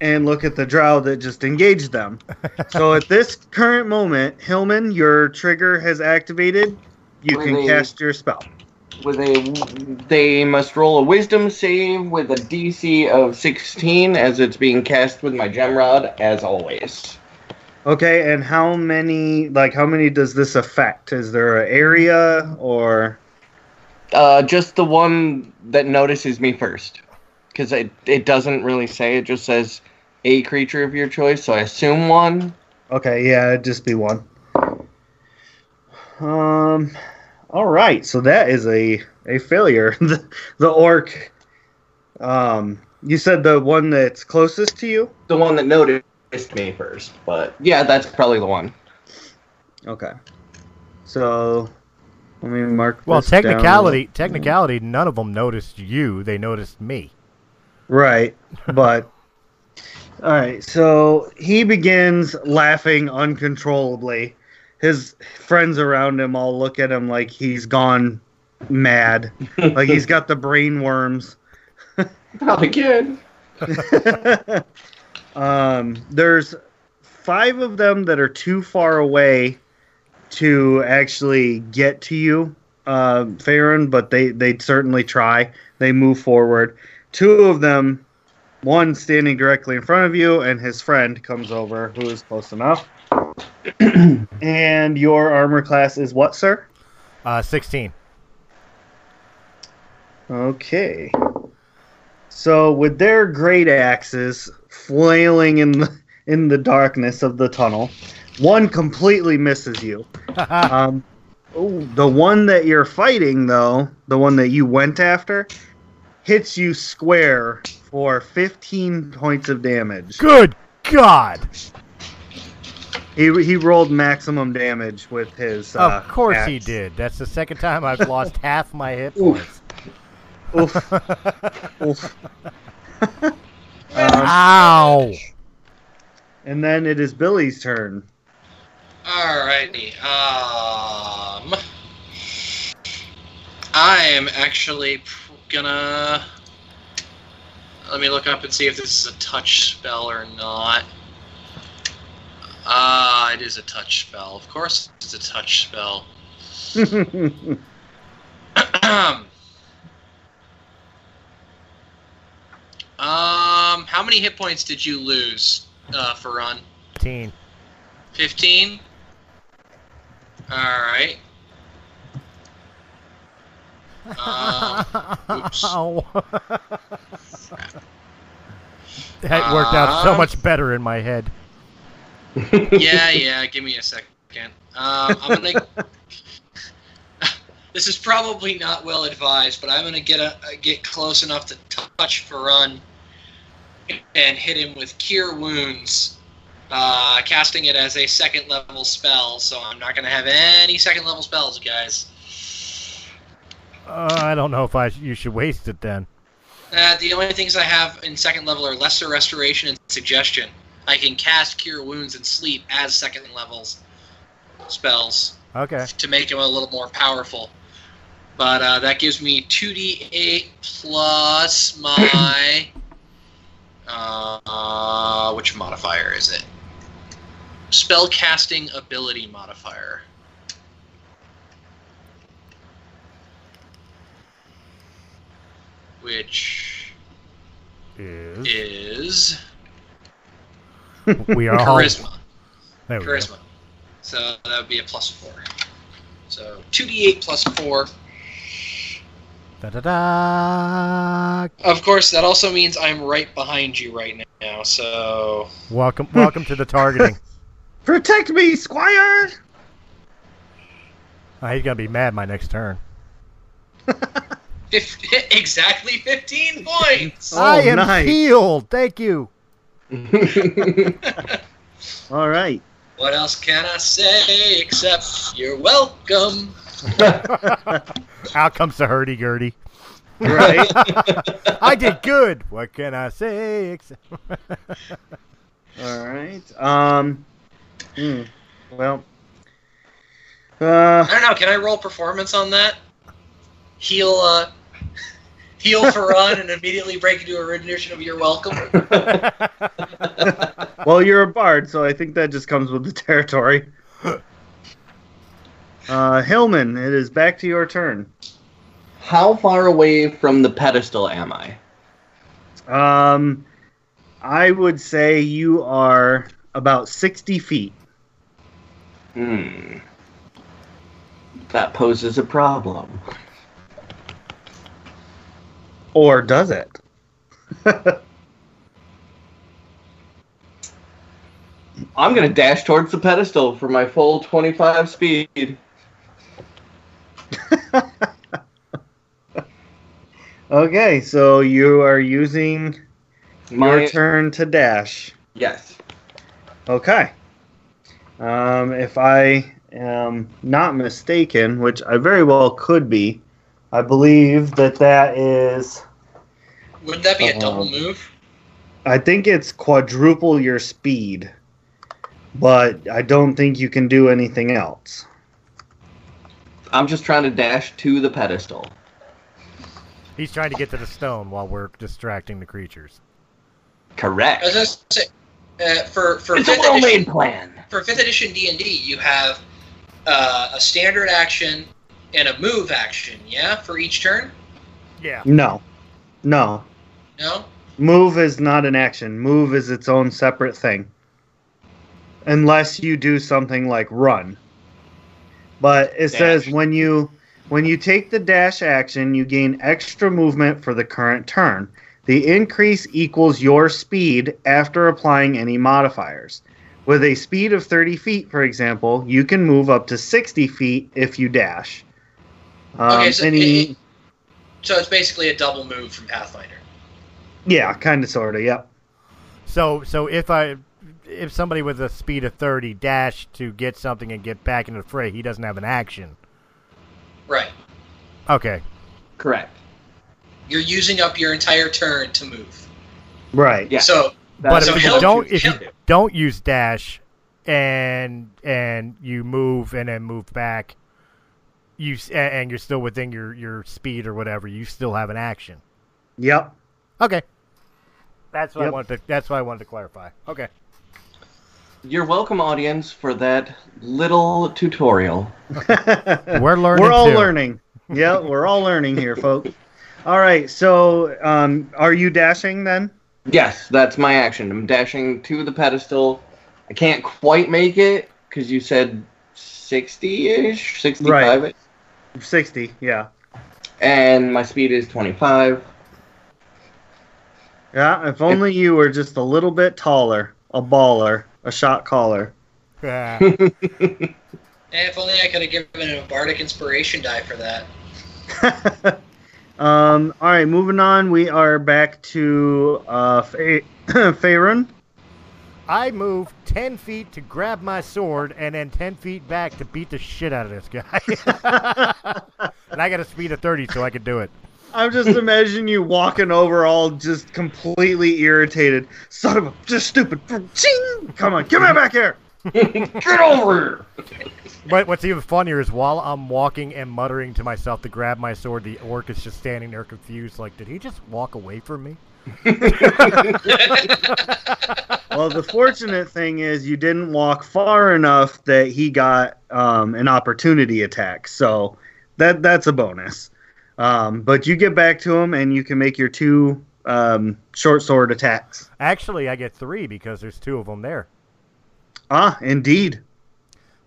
and look at the drow that just engaged them. so *laughs* at this current moment, Hillman, your trigger has activated. You Were can they- cast your spell. With a, they must roll a Wisdom save with a DC of 16 as it's being cast with my gem rod, as always. Okay, and how many? Like, how many does this affect? Is there an area or? Uh, just the one that notices me first. because it it doesn't really say. It just says a creature of your choice. So I assume one. Okay, yeah, it'd just be one. Um, all right, so that is a a failure. *laughs* the, the orc. Um, you said the one that's closest to you. The one that noticed me first, but yeah, that's probably the one. Okay. So, let me mark. Well, this down. technicality, technicality, none of them noticed you. They noticed me. Right, but *laughs* all right. So he begins laughing uncontrollably. His friends around him all look at him like he's gone mad, *laughs* like he's got the brain worms. Not again. *laughs* um, there's five of them that are too far away to actually get to you, uh, Farron, but they they certainly try. They move forward. Two of them, one standing directly in front of you, and his friend comes over, who is close enough. *clears throat* and your armor class is what, sir? Uh, 16. Okay. So with their great axes flailing in the in the darkness of the tunnel, one completely misses you. *laughs* Um, the one that you're fighting, though, the one that you went after, hits you square for 15 points of damage. Good God! He, he rolled maximum damage with his. Uh, of course he did. That's the second time I've lost *laughs* half my hit points. Oof. *laughs* Oof. Um, Ow! and then it is Billy's turn. Alrighty. Um, I am actually gonna. Let me look up and see if this is a touch spell or not. Ah, it is a touch spell. Of course, it's a touch spell. *laughs* *clears throat* um, how many hit points did you lose uh, for run? 15. 15? Alright. Uh, *laughs* oops. Ow. that worked out so Um, much better in my head. yeah, yeah, give me a second. Um, I'm gonna. *laughs* this is probably not well advised, but I'm gonna get a get close enough to touch Farun and hit him with Cure Wounds, uh, casting it as a second level spell. So I'm not gonna have any second level spells, guys. Uh, I don't know if I sh- you should waste it then. Uh, the only things I have in second level are Lesser Restoration and Suggestion. I can cast Cure Wounds and Sleep as second levels spells Okay. to make him a little more powerful. But uh, that gives me 2d8 plus my. *coughs* *coughs* Uh, which modifier is it? Spell casting ability modifier. Which Is is *laughs* we are charisma. there we go. Charisma. So that would be a plus four. So 2d8 plus four. Da da da. Of course, that also means I'm right behind you right now. So Welcome, welcome to the targeting. *laughs* Protect me, Squire! Oh, he's gonna be mad my next turn. fif- *laughs* exactly 15 points. Oh, I am nice. healed. Thank you. *laughs* All right. what else can I say except you're welcome? *laughs* Out comes the hurdy gurdy. Right. *laughs* I did good. What can I say? Except... *laughs* All right. Um. hmm, Well. Uh. I don't know. Can I roll performance on that? Heal, uh, heal for run and immediately break into a rendition of "You're Welcome." Well, you're a bard, so I think that just comes with the territory. Uh, Hillman, it is back to your turn. How far away from the pedestal am I? Um, I would say you are about 60 feet. Hmm. That poses a problem. Or does it? *laughs* I'm gonna dash towards the pedestal for my full 25 speed. *laughs* okay, so you are using My your turn to dash. yes. Okay. Um, if I am not mistaken, which I very well could be, I believe that that is. Wouldn't that be a double Um, move? I think it's quadruple your speed, but I don't think you can do anything else. I'm just trying to dash to the pedestal. He's trying to get to the stone while we're distracting the creatures. Correct. I was gonna say, uh, for for It's a fifth well-made edition, plan. for fifth edition D and D, you have uh, a standard action and a move action. Yeah, for each turn. Yeah. No, no. No. Move is not an action. Move is its own separate thing. Unless you do something like run. But it says when you when you take the dash action, you gain extra movement for the current turn. The increase equals your speed after applying any modifiers. With a speed of 30 feet, for example, you can move up to 60 feet if you dash. Um, Okay, so any, it- So it's basically a double move from Pathfinder. yeah, kind of, sort of, yep. So so if I if somebody with a speed of 30 dash to get something and get back into the fray, he doesn't have an action. Right. Okay. Correct. You're using up your entire turn to move. Right. Yeah. So But So if you don't if you don't use dash and and you move and then move back, you and you're still within your your speed or whatever, you still have an action. Yep. Okay. That's what I wanted to that's what I wanted to clarify. Okay. You're welcome, audience, for that little tutorial. *laughs* We're learning We're all too. learning. Yeah, we're all learning here, folks. All right. So, um, are you dashing then? Yes, that's my action. I'm dashing to the pedestal. I can't quite make it because you said 60-ish, 65 ish Sixty. Yeah. and my speed is 25. Yeah. If only you were just a little bit taller, a baller, a shot caller. Yeah. *laughs* if only I could have given him a bardic inspiration die for that. *laughs* um. All right. Moving on. We are back to uh, Fa- *coughs* Faerun. I move 10 feet to grab my sword and then 10 feet back to beat the shit out of this guy. *laughs* and I got a speed of 30, so I can do it. I'm just imagining you walking over all just completely irritated. Son of a just stupid. Ching! Come on, get me back here. *laughs* Get over here! But what's even funnier is while I'm walking and muttering to myself to grab my sword, the orc is just standing there confused, like, did he just walk away from me? *laughs* Well, the fortunate thing is you didn't walk far enough that he got um, an opportunity attack. So that that's a bonus. Um, but you get back to him and you can make your two um, short sword attacks. Actually, I get three because there's two of them there. Ah, indeed.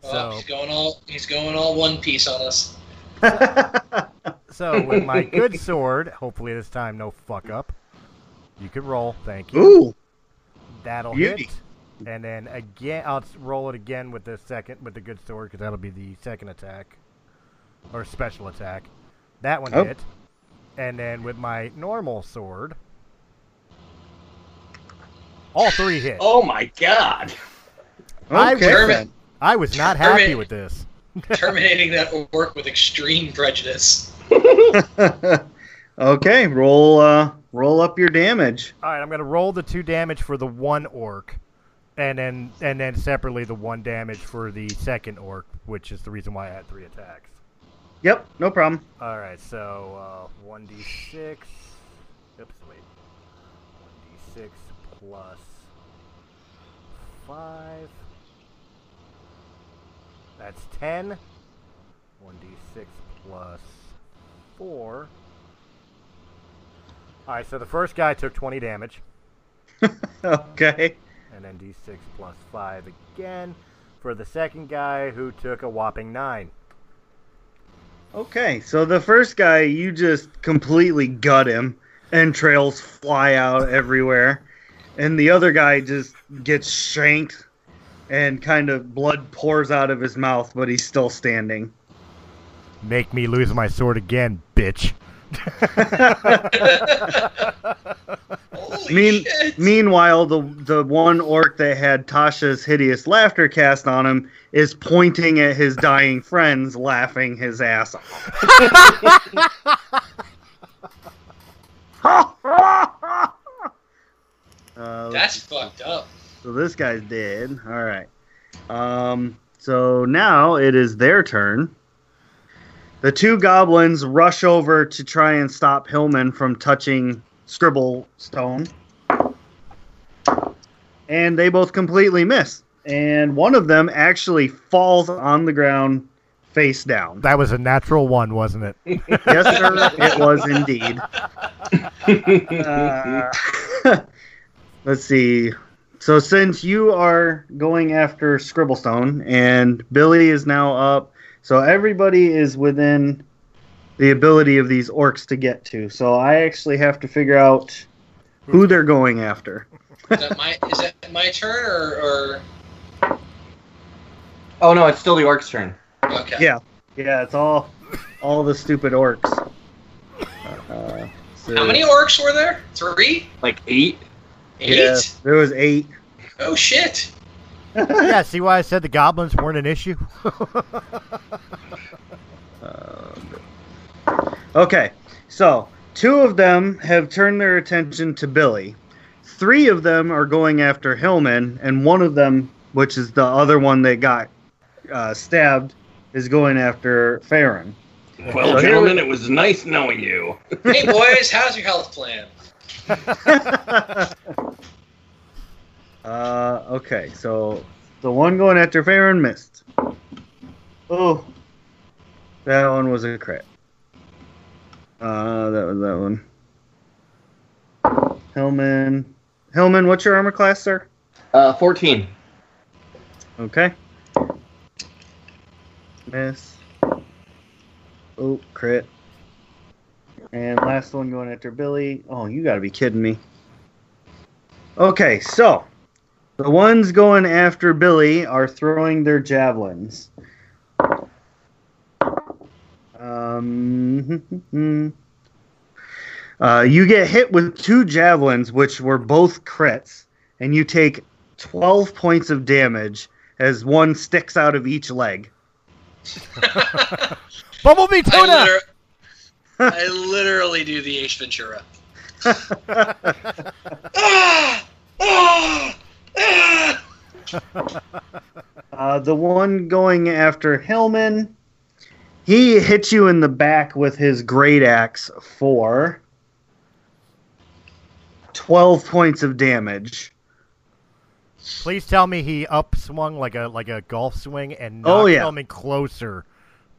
Oh, So- he's going all he's going all one piece on us. *laughs* So with my good sword, hopefully this time no fuck up. You could roll, thank you. Ooh, That'll Beauty. hit. And then again, I'll roll it again with the second, with the good sword, because that'll be the second attack. Or special attack. That one Oh. hit. And then with my normal sword, all three hit. Oh my god! I okay. was- then. I was not happy Hermit. with this. *laughs* Terminating that orc with extreme prejudice. *laughs* okay, roll uh, roll up your damage. All right, I'm gonna roll the two damage for the one orc, and then and then separately the one damage for the second orc, which is the reason why I had three attacks. Yep, no problem. All right, so uh, 1d6. Oops, wait. 1d6 plus 5. That's 10. 1d6 plus 4. All right, so the first guy took 20 damage, *laughs* Okay. and then d6 plus 5 again for the second guy who took a whopping 9. Okay, so the first guy, you just completely gut him. entrails fly out everywhere, and the other guy just gets shanked, and kind of blood pours out of his mouth, but he's still standing. Make me lose my sword again, bitch. Mean, shit. meanwhile, the the one orc that had Tasha's hideous laughter cast on him is pointing at his dying friends, laughing his ass off. *laughs* uh, That's fucked up. so this guy's dead. All right. Um. So now it is their turn. The two goblins rush over to try and stop Hillman from touching Scribble Stone. And they both completely miss. And one of them actually falls on the ground face down. That was a natural one, wasn't it? *laughs* Yes, sir, it was indeed. Uh, *laughs* let's see. So since you are going after Scribblestone and Billy is now up, so everybody is within the ability of these orcs to get to. So I actually have to figure out who they're going after. Is that my is that my turn or, or Oh no, it's still the orc's turn. okay? Yeah, yeah, it's all all the stupid orcs. Uh, so- How many orcs were there? Three? Like eight. Eight? Yeah, there was eight. Oh shit! *laughs* yeah, see why I said the goblins weren't an issue? *laughs* Um, okay, so two of them have turned their attention to Billy. Three of them are going after Hillman, and one of them, which is the other one that got uh, stabbed, is going after Farron. Well, So here gentlemen, it was nice knowing you. Hey boys, how's your health plan? *laughs* uh, okay, so the one going after Farron missed. Oh, that one was a crit. Uh, that was that one. Hillman. Hillman, what's your armor class, sir? Uh, fourteen. Okay. Miss. Oh, crit. And last one going after Billy. Oh, you gotta be kidding me. Okay, so the ones going after Billy are throwing their javelins. Um, *laughs* uh, you get hit with two javelins, which were both crits, and you take 12 points of damage as one sticks out of each leg. *laughs* Bumblebee I, tuna! liter- I literally do the Ace Ventura. *laughs* Ah! Ah! *laughs* Uh, the one going after Hillman, he hits you in the back with his great axe for 12 points of damage. Please tell me he upswung like a like a golf swing and knocked Oh, yeah. Hillman closer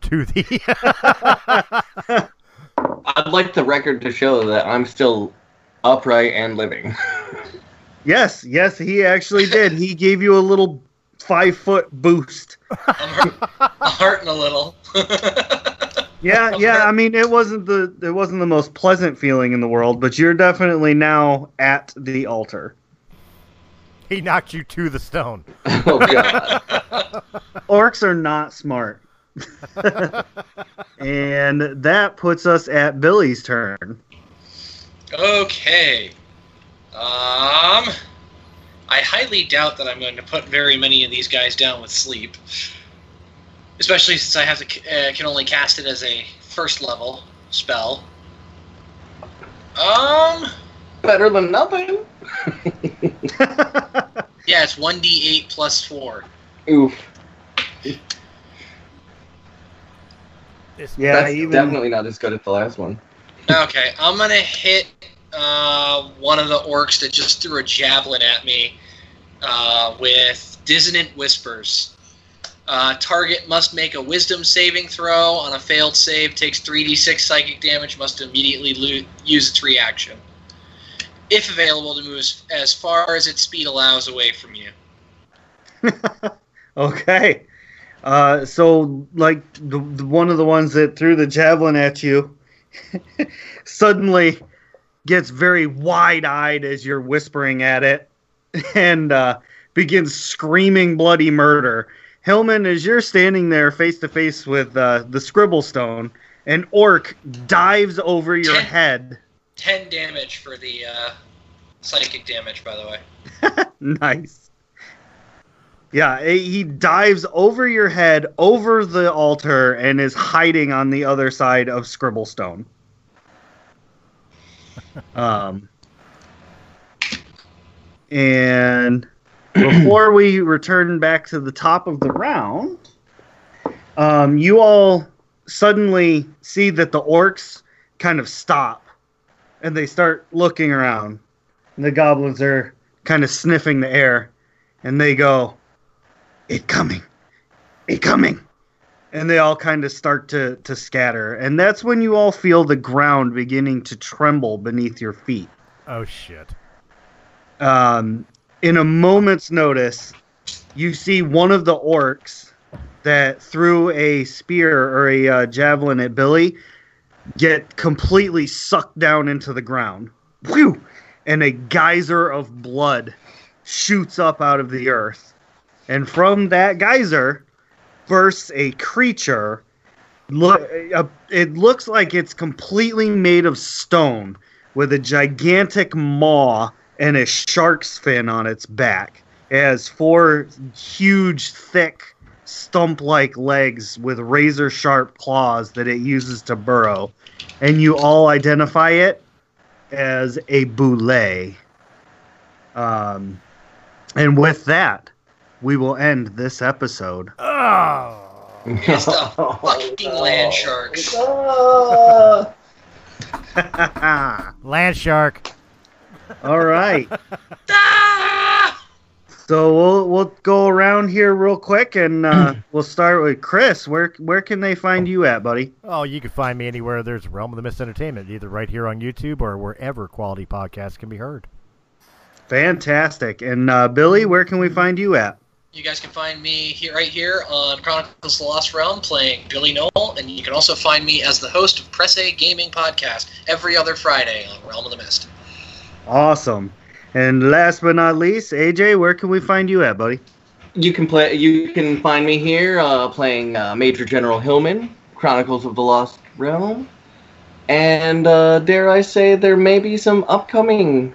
to the. *laughs* *laughs* I'd like the record to show that I'm still upright and living. Yes, yes, he actually did. He gave you a little five foot boost. I'm, hurt- I'm hurting a little. *laughs* Yeah, yeah. I mean, it wasn't the it wasn't the most pleasant feeling in the world, but you're definitely now at the altar. he knocked you to the stone. *laughs* oh god. *laughs* Orcs are not smart. and that puts us at Billy's turn. okay. Um, I highly doubt that I'm going to put very many of these guys down with sleep, especially since I have to uh, can only cast it as a first level spell. Um, Better than nothing. *laughs* yeah, it's one d8 plus four. Oof. This- yeah, That's even definitely not as good as the last one. Okay, I'm gonna hit uh, one of the orcs that just threw a javelin at me uh, with dissonant whispers. Uh, target must make a wisdom saving throw. On a failed save, takes 3d6 psychic damage. Must immediately lo- use its reaction, if available, to move as, as far as its speed allows away from you. *laughs* okay. Uh, so, like the, the one of the ones that threw the javelin at you, *laughs* suddenly gets very wide eyed as you're whispering at it *laughs* and uh, begins screaming bloody murder. Hillman, as you're standing there face to face with uh, the scribble stone, an orc dives over your Ten. head. 10 damage for the uh, psychic damage, by the way. *laughs* nice. Yeah, he dives over your head, over the altar, and is hiding on the other side of Scribblestone. Um, and before we return back to the top of the round, um, you all suddenly see that the orcs kind of stop and they start looking around. And the goblins are kind of sniffing the air and they go, It coming, it coming. And they all kind of start to, to scatter. And that's when you all feel the ground beginning to tremble beneath your feet. Oh shit. Um, in a moment's notice, you see one of the orcs that threw a spear or a uh, javelin at Billy get completely sucked down into the ground. Whew! And a geyser of blood shoots up out of the earth. And from that geyser bursts a creature. Look, it looks like it's completely made of stone with a gigantic maw and a shark's fin on its back. It has four huge, thick, stump like legs with razor sharp claws that it uses to burrow. And you all identify it as a bulette. Um, and with that, we will end this episode. Oh. It's *laughs* the fucking land sharks. *laughs* *laughs* Land shark. all right. Ah! So we'll we'll go around here real quick, and uh, *clears throat* we'll start with Chris. Where where can they find you at, buddy? Oh, you can find me anywhere there's Realm of the Mist Entertainment, either right here on YouTube or wherever quality podcasts can be heard. Fantastic. And uh, Billy, where can we find you at? You guys can find me here, right here on Chronicles of the Lost Realm, playing Billy Noel, and you can also find me as the host of Press A Gaming Podcast every other Friday on Realm of the Mist. Awesome. And last but not least, AJ, where can we find you at, buddy? You can play. You can find me here uh, playing uh, Major General Hillman, Chronicles of the Lost Realm, and uh, dare I say, there may be some upcoming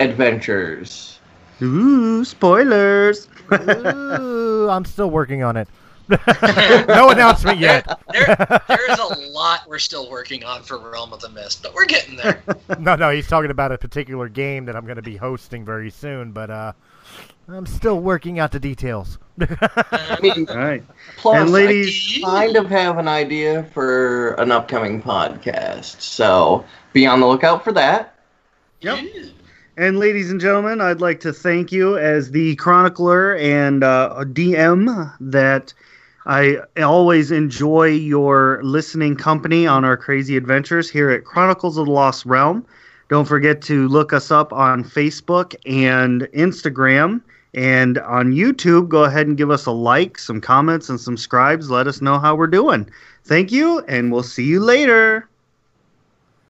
adventures. Ooh, spoilers. Ooh, I'm still working on it. *laughs* no announcement yet. There, there is a lot we're still working on for Realm of the Mist, but we're getting there. *laughs* No, no, he's talking about a particular game that I'm going to be hosting very soon, but uh, I'm still working out the details. I mean, *laughs* All right. plus, And ladies- I kind of have an idea for an upcoming podcast, so be on the lookout for that. Yep. And ladies and gentlemen, I'd like to thank you as the chronicler and uh, DM that I always enjoy your listening company on our crazy adventures here at Chronicles of the Lost Realm. Don't forget to look us up on Facebook and Instagram. And on YouTube, go ahead and give us a like, some comments, and subscribes. Let us know how we're doing. Thank you, and we'll see you later.